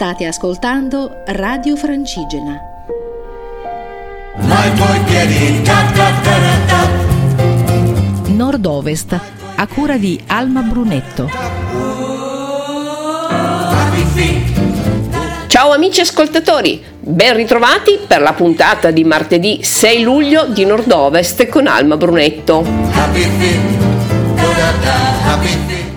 State ascoltando Radio Francigena. Nord-Ovest, a cura di Alma Brunetto. Ciao amici ascoltatori, ben ritrovati per la puntata di martedì 6 luglio di Nord-Ovest con Alma Brunetto.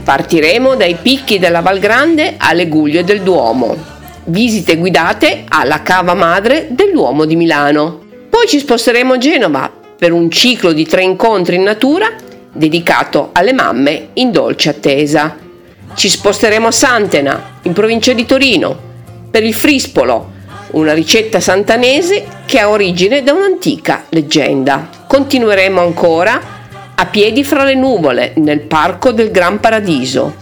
Partiremo dai picchi della Val Grande alle guglie del Duomo. Visite guidate alla cava madre dell'Uomo di Milano. Poi ci sposteremo a Genova per un ciclo di tre incontri in natura dedicato alle mamme in dolce attesa. Ci sposteremo a Santena, in provincia di Torino, per il frispolo, una ricetta santanese che ha origine da un'antica leggenda. Continueremo ancora a piedi fra le nuvole nel parco del Gran Paradiso.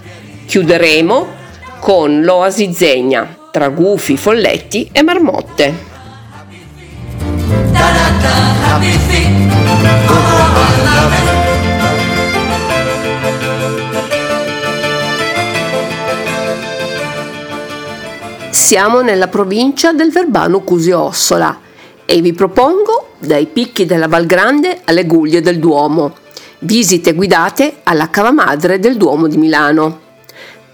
Chiuderemo con l'oasi Zegna tra gufi, folletti e marmotte. Siamo nella provincia del Verbano Cusio-Ossola e vi propongo dai picchi della Val Grande alle guglie del Duomo visite guidate alla cava madre del Duomo di Milano.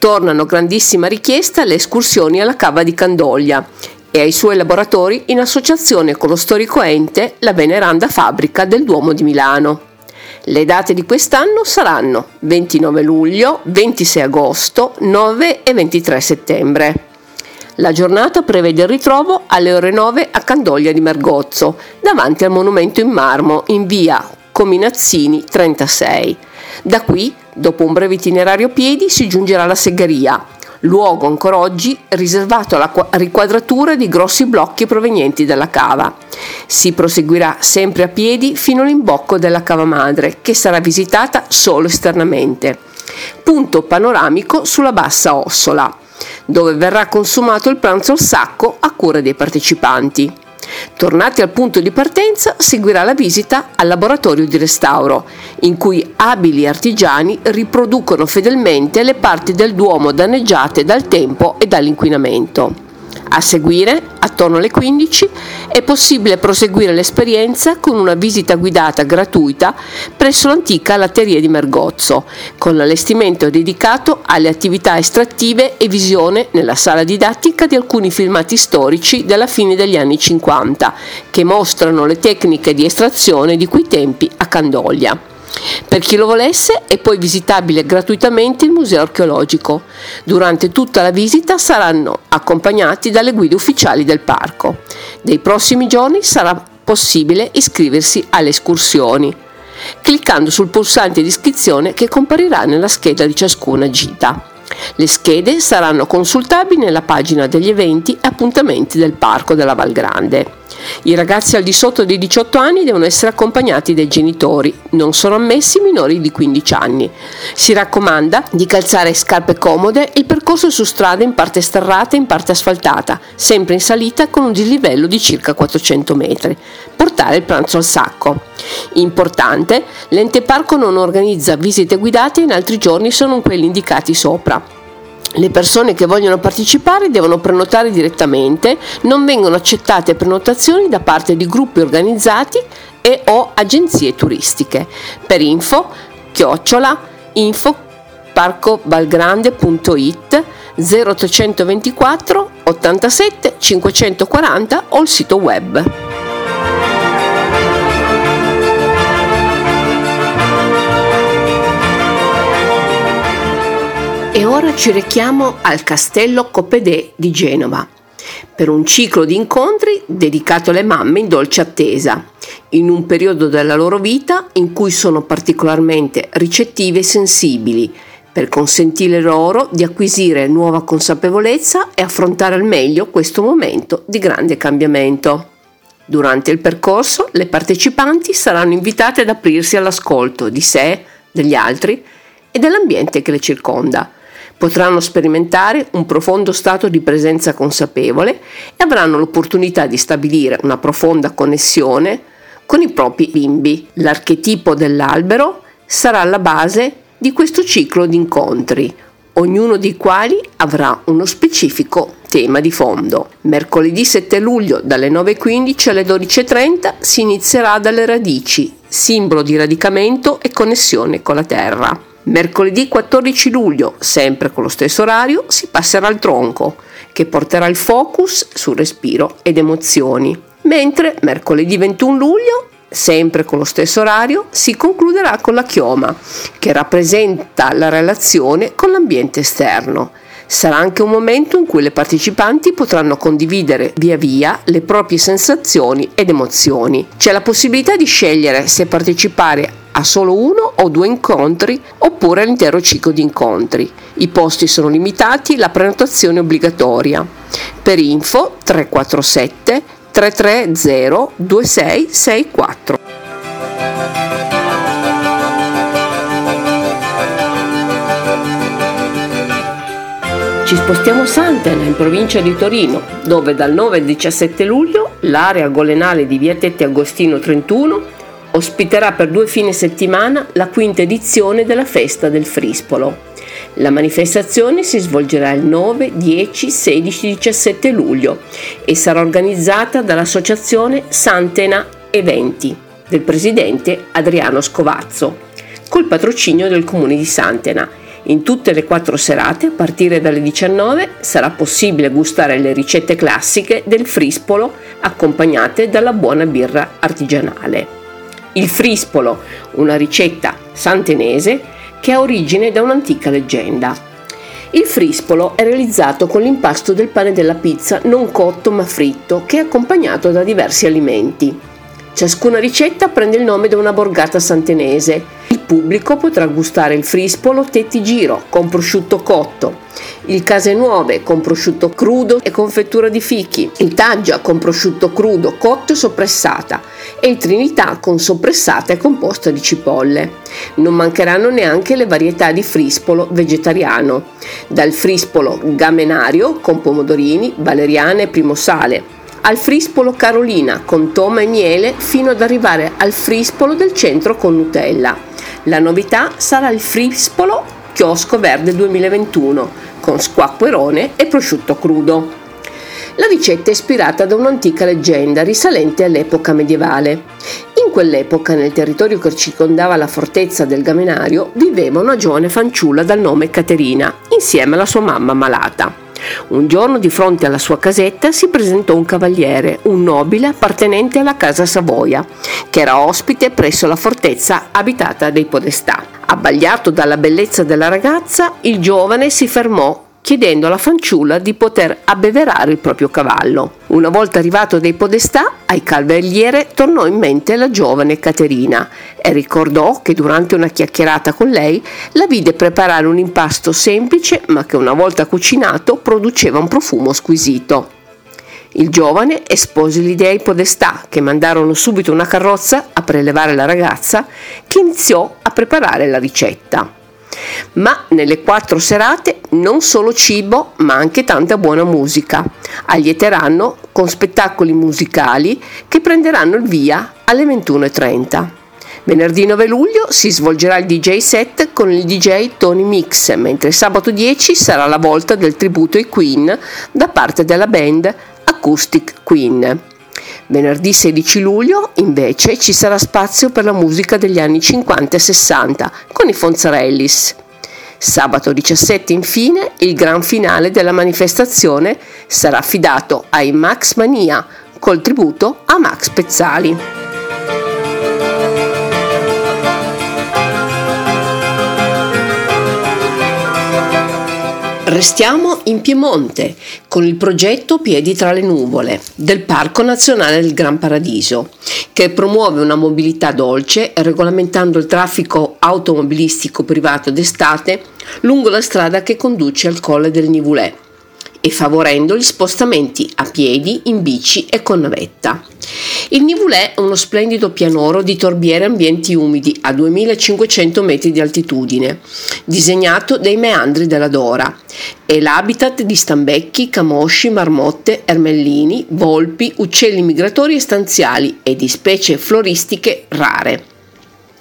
Tornano grandissima richiesta le escursioni alla cava di Candoglia e ai suoi laboratori in associazione con lo storico ente La Veneranda Fabbrica del Duomo di Milano. Le date di quest'anno saranno 29 luglio, 26 agosto, 9 e 23 settembre. La giornata prevede il ritrovo alle ore 9 a Candoglia di Mergozzo, davanti al monumento in marmo in via Cominazzini 36. Da qui, dopo un breve itinerario a piedi, si giungerà alla segheria, luogo ancora oggi riservato alla riquadratura di grossi blocchi provenienti dalla cava. Si proseguirà sempre a piedi fino all'imbocco della cava madre, che sarà visitata solo esternamente. Punto panoramico sulla bassa Ossola, dove verrà consumato il pranzo al sacco a cura dei partecipanti. Tornati al punto di partenza, seguirà la visita al laboratorio di restauro, in cui abili artigiani riproducono fedelmente le parti del Duomo danneggiate dal tempo e dall'inquinamento. A seguire, attorno alle 15, è possibile proseguire l'esperienza con una visita guidata gratuita presso l'antica latteria di Mergozzo, con l'allestimento dedicato alle attività estrattive e visione nella sala didattica di alcuni filmati storici della fine degli anni 50, che mostrano le tecniche di estrazione di quei tempi a Candoglia. Per chi lo volesse è poi visitabile gratuitamente il museo archeologico. Durante tutta la visita saranno accompagnati dalle guide ufficiali del parco. Dei prossimi giorni sarà possibile iscriversi alle escursioni cliccando sul pulsante di iscrizione che comparirà nella scheda di ciascuna gita. Le schede saranno consultabili nella pagina degli eventi e appuntamenti del Parco della Val Grande. I ragazzi al di sotto dei 18 anni devono essere accompagnati dai genitori, non sono ammessi minori di 15 anni. Si raccomanda di calzare scarpe comode e il percorso su strada in parte sterrata e in parte asfaltata, sempre in salita con un dislivello di circa 400 metri. Portare il pranzo al sacco. Importante, l'ente parco non organizza visite guidate in altri giorni se non quelli indicati sopra. Le persone che vogliono partecipare devono prenotare direttamente, non vengono accettate prenotazioni da parte di gruppi organizzati e o agenzie turistiche. Per info, chiocciola, info parcobalgrande.it 0324 87 540 o il sito web. E ora ci rechiamo al Castello Coppedè di Genova per un ciclo di incontri dedicato alle mamme in dolce attesa, in un periodo della loro vita in cui sono particolarmente ricettive e sensibili, per consentire loro di acquisire nuova consapevolezza e affrontare al meglio questo momento di grande cambiamento. Durante il percorso le partecipanti saranno invitate ad aprirsi all'ascolto di sé, degli altri e dell'ambiente che le circonda potranno sperimentare un profondo stato di presenza consapevole e avranno l'opportunità di stabilire una profonda connessione con i propri bimbi. L'archetipo dell'albero sarà la base di questo ciclo di incontri, ognuno dei quali avrà uno specifico tema di fondo. Mercoledì 7 luglio dalle 9.15 alle 12.30 si inizierà dalle radici, simbolo di radicamento e connessione con la Terra. Mercoledì 14 luglio, sempre con lo stesso orario, si passerà al tronco, che porterà il focus sul respiro ed emozioni. Mentre mercoledì 21 luglio, sempre con lo stesso orario, si concluderà con la chioma, che rappresenta la relazione con l'ambiente esterno. Sarà anche un momento in cui le partecipanti potranno condividere via via le proprie sensazioni ed emozioni. C'è la possibilità di scegliere se partecipare a solo uno o due incontri oppure all'intero ciclo di incontri. I posti sono limitati, la prenotazione è obbligatoria. Per info 347 330 2664. Ci spostiamo a Santena, in provincia di Torino, dove dal 9 al 17 luglio l'area golenale di Via Tette Agostino 31 ospiterà per due fine settimana la quinta edizione della Festa del Frispolo. La manifestazione si svolgerà il 9, 10, 16 17 luglio e sarà organizzata dall'associazione Santena Eventi del presidente Adriano Scovazzo, col patrocinio del comune di Santena. In tutte le quattro serate, a partire dalle 19, sarà possibile gustare le ricette classiche del frispolo accompagnate dalla buona birra artigianale il frispolo, una ricetta santenese che ha origine da un'antica leggenda. Il frispolo è realizzato con l'impasto del pane della pizza non cotto ma fritto che è accompagnato da diversi alimenti. Ciascuna ricetta prende il nome da una borgata santenese. Il pubblico potrà gustare il frispolo Tetti Giro con prosciutto cotto, il Case Nuove con prosciutto crudo e confettura di fichi, il Taggia con prosciutto crudo cotto e soppressata e il Trinità con soppressata e composta di cipolle. Non mancheranno neanche le varietà di frispolo vegetariano, dal frispolo gamenario con pomodorini, valeriane e primo sale, al frispolo Carolina con toma e miele fino ad arrivare al frispolo del centro con Nutella. La novità sarà il frispolo chiosco verde 2021 con squacquerone e prosciutto crudo. La ricetta è ispirata da un'antica leggenda risalente all'epoca medievale. In quell'epoca, nel territorio che circondava la fortezza del Gamenario, viveva una giovane fanciulla dal nome Caterina, insieme alla sua mamma malata. Un giorno di fronte alla sua casetta si presentò un cavaliere, un nobile appartenente alla casa Savoia, che era ospite presso la fortezza abitata dei Podestà. Abbagliato dalla bellezza della ragazza, il giovane si fermò chiedendo alla fanciulla di poter abbeverare il proprio cavallo. Una volta arrivato dai podestà, ai cavaliere tornò in mente la giovane Caterina e ricordò che durante una chiacchierata con lei la vide preparare un impasto semplice ma che una volta cucinato produceva un profumo squisito. Il giovane espose l'idea ai podestà che mandarono subito una carrozza a prelevare la ragazza che iniziò a preparare la ricetta. Ma nelle quattro serate non solo cibo, ma anche tanta buona musica. Allieteranno con spettacoli musicali che prenderanno il via alle 21.30. Venerdì 9 luglio si svolgerà il DJ set con il DJ Tony Mix, mentre sabato 10 sarà la volta del tributo ai Queen da parte della band Acoustic Queen. Venerdì 16 luglio invece ci sarà spazio per la musica degli anni 50 e 60 con i Fonzarellis. Sabato 17 infine il gran finale della manifestazione sarà affidato ai Max Mania col tributo a Max Pezzali. Restiamo in Piemonte con il progetto Piedi tra le nuvole del Parco Nazionale del Gran Paradiso, che promuove una mobilità dolce regolamentando il traffico automobilistico privato d'estate lungo la strada che conduce al Colle del Nivulè e favorendo gli spostamenti a piedi, in bici e con navetta. Il Nivulè è uno splendido pianoro di torbiere ambienti umidi a 2500 metri di altitudine, disegnato dai meandri della Dora. È l'habitat di stambecchi, camosci, marmotte, ermellini, volpi, uccelli migratori e stanziali e di specie floristiche rare.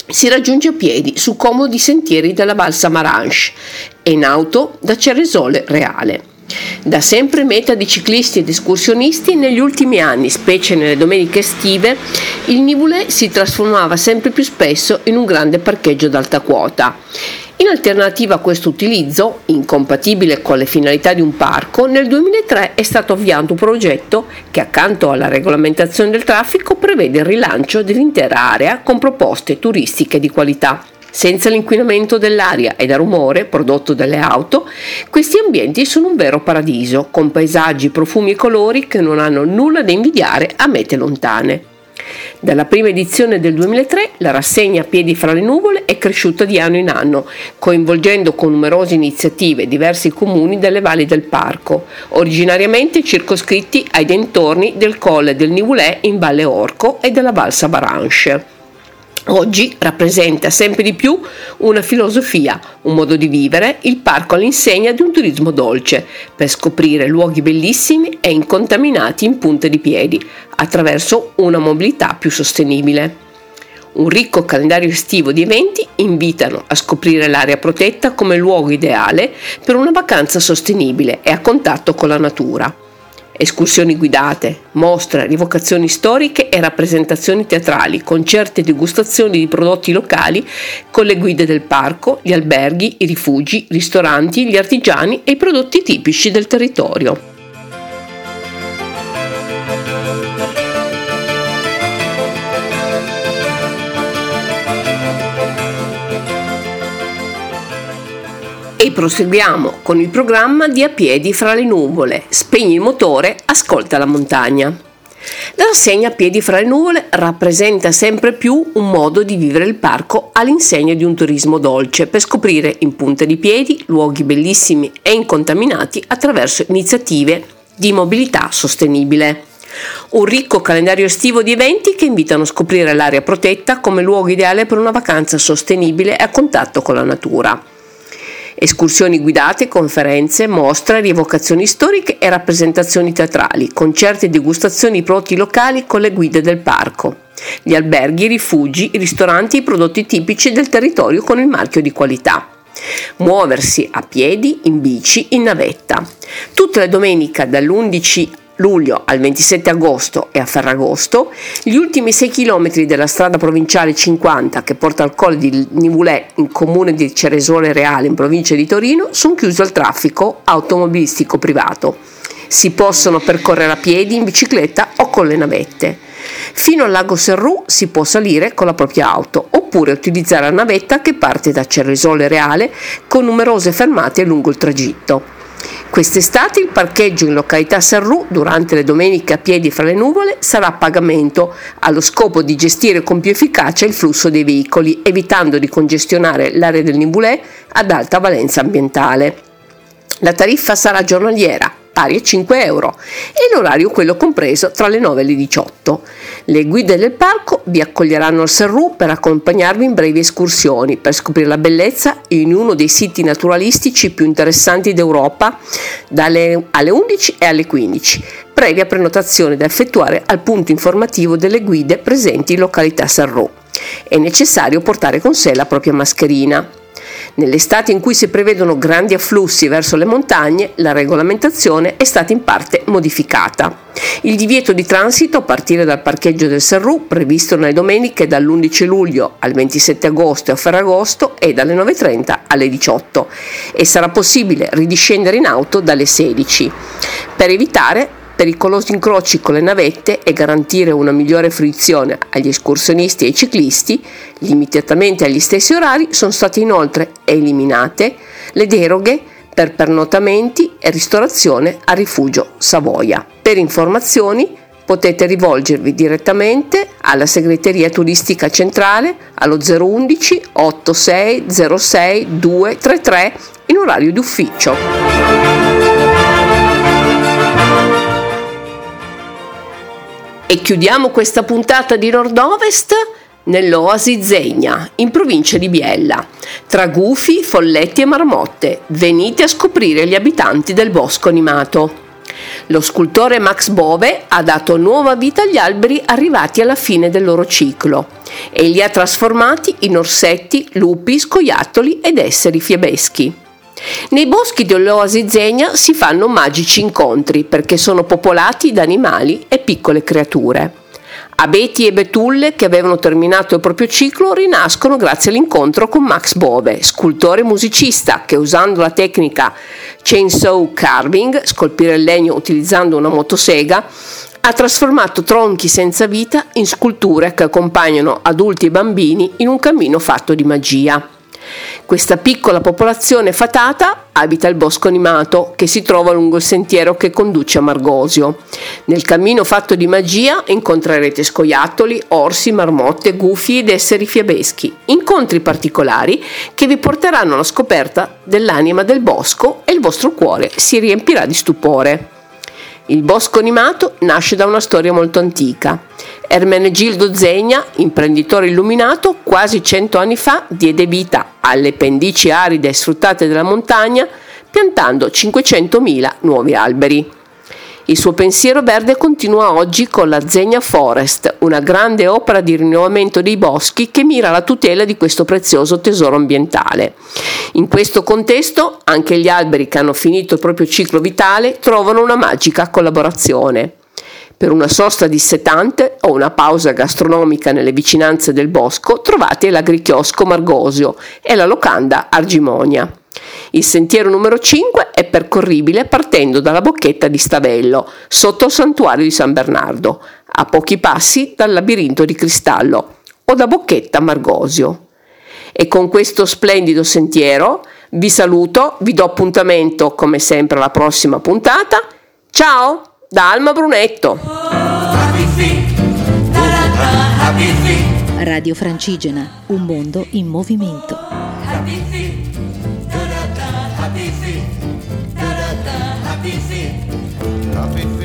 Si raggiunge a piedi su comodi sentieri della Val Samaranch e in auto da Ceresole Reale. Da sempre meta di ciclisti ed escursionisti, negli ultimi anni, specie nelle domeniche estive, il Nivoulet si trasformava sempre più spesso in un grande parcheggio d'alta quota. In alternativa a questo utilizzo, incompatibile con le finalità di un parco, nel 2003 è stato avviato un progetto che accanto alla regolamentazione del traffico prevede il rilancio dell'intera area con proposte turistiche di qualità. Senza l'inquinamento dell'aria e da rumore prodotto dalle auto, questi ambienti sono un vero paradiso, con paesaggi, profumi e colori che non hanno nulla da invidiare a mete lontane. Dalla prima edizione del 2003 la rassegna Piedi fra le nuvole è cresciuta di anno in anno, coinvolgendo con numerose iniziative diversi comuni delle valli del parco, originariamente circoscritti ai dintorni del colle del Nivoulet in Valle Orco e della Valsa Baranche. Oggi rappresenta sempre di più una filosofia, un modo di vivere, il parco all'insegna di un turismo dolce, per scoprire luoghi bellissimi e incontaminati in punta di piedi, attraverso una mobilità più sostenibile. Un ricco calendario estivo di eventi invitano a scoprire l'area protetta come luogo ideale per una vacanza sostenibile e a contatto con la natura escursioni guidate, mostre, rivocazioni storiche e rappresentazioni teatrali, concerti e degustazioni di prodotti locali con le guide del parco, gli alberghi, i rifugi, i ristoranti, gli artigiani e i prodotti tipici del territorio. Proseguiamo con il programma di A piedi fra le nuvole. Spegni il motore, ascolta la montagna. La rassegna A piedi fra le nuvole rappresenta sempre più un modo di vivere il parco all'insegna di un turismo dolce per scoprire in punta di piedi luoghi bellissimi e incontaminati attraverso iniziative di mobilità sostenibile. Un ricco calendario estivo di eventi che invitano a scoprire l'area protetta come luogo ideale per una vacanza sostenibile e a contatto con la natura escursioni guidate, conferenze, mostre, rievocazioni storiche e rappresentazioni teatrali, concerti e degustazioni di prodotti locali con le guide del parco. Gli alberghi, i rifugi, i ristoranti e i prodotti tipici del territorio con il marchio di qualità. Muoversi a piedi, in bici, in navetta. Tutte le domeniche dall'11 luglio al 27 agosto e a Ferragosto, gli ultimi 6 km della strada provinciale 50 che porta al colle di Nivoulet in comune di Ceresole Reale in provincia di Torino sono chiusi al traffico automobilistico privato. Si possono percorrere a piedi, in bicicletta o con le navette. Fino al lago Serrù si può salire con la propria auto oppure utilizzare la navetta che parte da Ceresole Reale con numerose fermate lungo il tragitto. Quest'estate il parcheggio in località Sarrù durante le domeniche a piedi fra le nuvole sarà a pagamento allo scopo di gestire con più efficacia il flusso dei veicoli, evitando di congestionare l'area del Niboulet ad alta valenza ambientale. La tariffa sarà giornaliera pari a 5 euro e l'orario quello compreso tra le 9 e le 18. Le guide del parco vi accoglieranno al Serrù per accompagnarvi in brevi escursioni per scoprire la bellezza in uno dei siti naturalistici più interessanti d'Europa dalle alle 11 e alle 15, previa prenotazione da effettuare al punto informativo delle guide presenti in località Serrù. È necessario portare con sé la propria mascherina. Nell'estate in cui si prevedono grandi afflussi verso le montagne, la regolamentazione è stata in parte modificata. Il divieto di transito a partire dal parcheggio del Serrù, previsto nelle domeniche dall'11 luglio al 27 agosto e a Ferragosto, è dalle 9.30 alle 18 e sarà possibile ridiscendere in auto dalle 16. Per evitare pericolosi incroci con le navette e garantire una migliore fruizione agli escursionisti e ai ciclisti, limitatamente agli stessi orari, sono state inoltre eliminate le deroghe per pernottamenti e ristorazione a rifugio Savoia. Per informazioni potete rivolgervi direttamente alla segreteria turistica centrale allo 011 86 06 233 in orario di E chiudiamo questa puntata di Nord-Ovest nell'Oasi Zegna, in provincia di Biella. Tra gufi, folletti e marmotte, venite a scoprire gli abitanti del bosco animato. Lo scultore Max Bove ha dato nuova vita agli alberi arrivati alla fine del loro ciclo e li ha trasformati in orsetti, lupi, scoiattoli ed esseri fiebeschi. Nei boschi dell'oasi Zegna si fanno magici incontri perché sono popolati da animali e piccole creature. Abeti e betulle che avevano terminato il proprio ciclo rinascono grazie all'incontro con Max Bove, scultore musicista che usando la tecnica chainsaw carving, scolpire il legno utilizzando una motosega, ha trasformato tronchi senza vita in sculture che accompagnano adulti e bambini in un cammino fatto di magia. Questa piccola popolazione fatata abita il bosco animato che si trova lungo il sentiero che conduce a Margosio. Nel cammino fatto di magia incontrerete scoiattoli, orsi, marmotte, gufi ed esseri fiabeschi, incontri particolari che vi porteranno alla scoperta dell'anima del bosco e il vostro cuore si riempirà di stupore. Il bosco animato nasce da una storia molto antica. Ermenegildo Zegna, imprenditore illuminato, quasi cento anni fa diede vita alle pendici aride e sfruttate della montagna, piantando 500.000 nuovi alberi. Il suo pensiero verde continua oggi con la Zegna Forest, una grande opera di rinnovamento dei boschi che mira alla tutela di questo prezioso tesoro ambientale. In questo contesto anche gli alberi che hanno finito il proprio ciclo vitale trovano una magica collaborazione. Per una sosta dissetante o una pausa gastronomica nelle vicinanze del bosco trovate l'agrichiosco Margosio e la locanda Argimonia. Il sentiero numero 5 è percorribile partendo dalla bocchetta di Stavello, sotto il santuario di San Bernardo, a pochi passi dal labirinto di cristallo, o da Bocchetta Margosio. E con questo splendido sentiero vi saluto, vi do appuntamento come sempre alla prossima puntata. Ciao da Alma Brunetto. Radio Francigena, un mondo in movimento. happy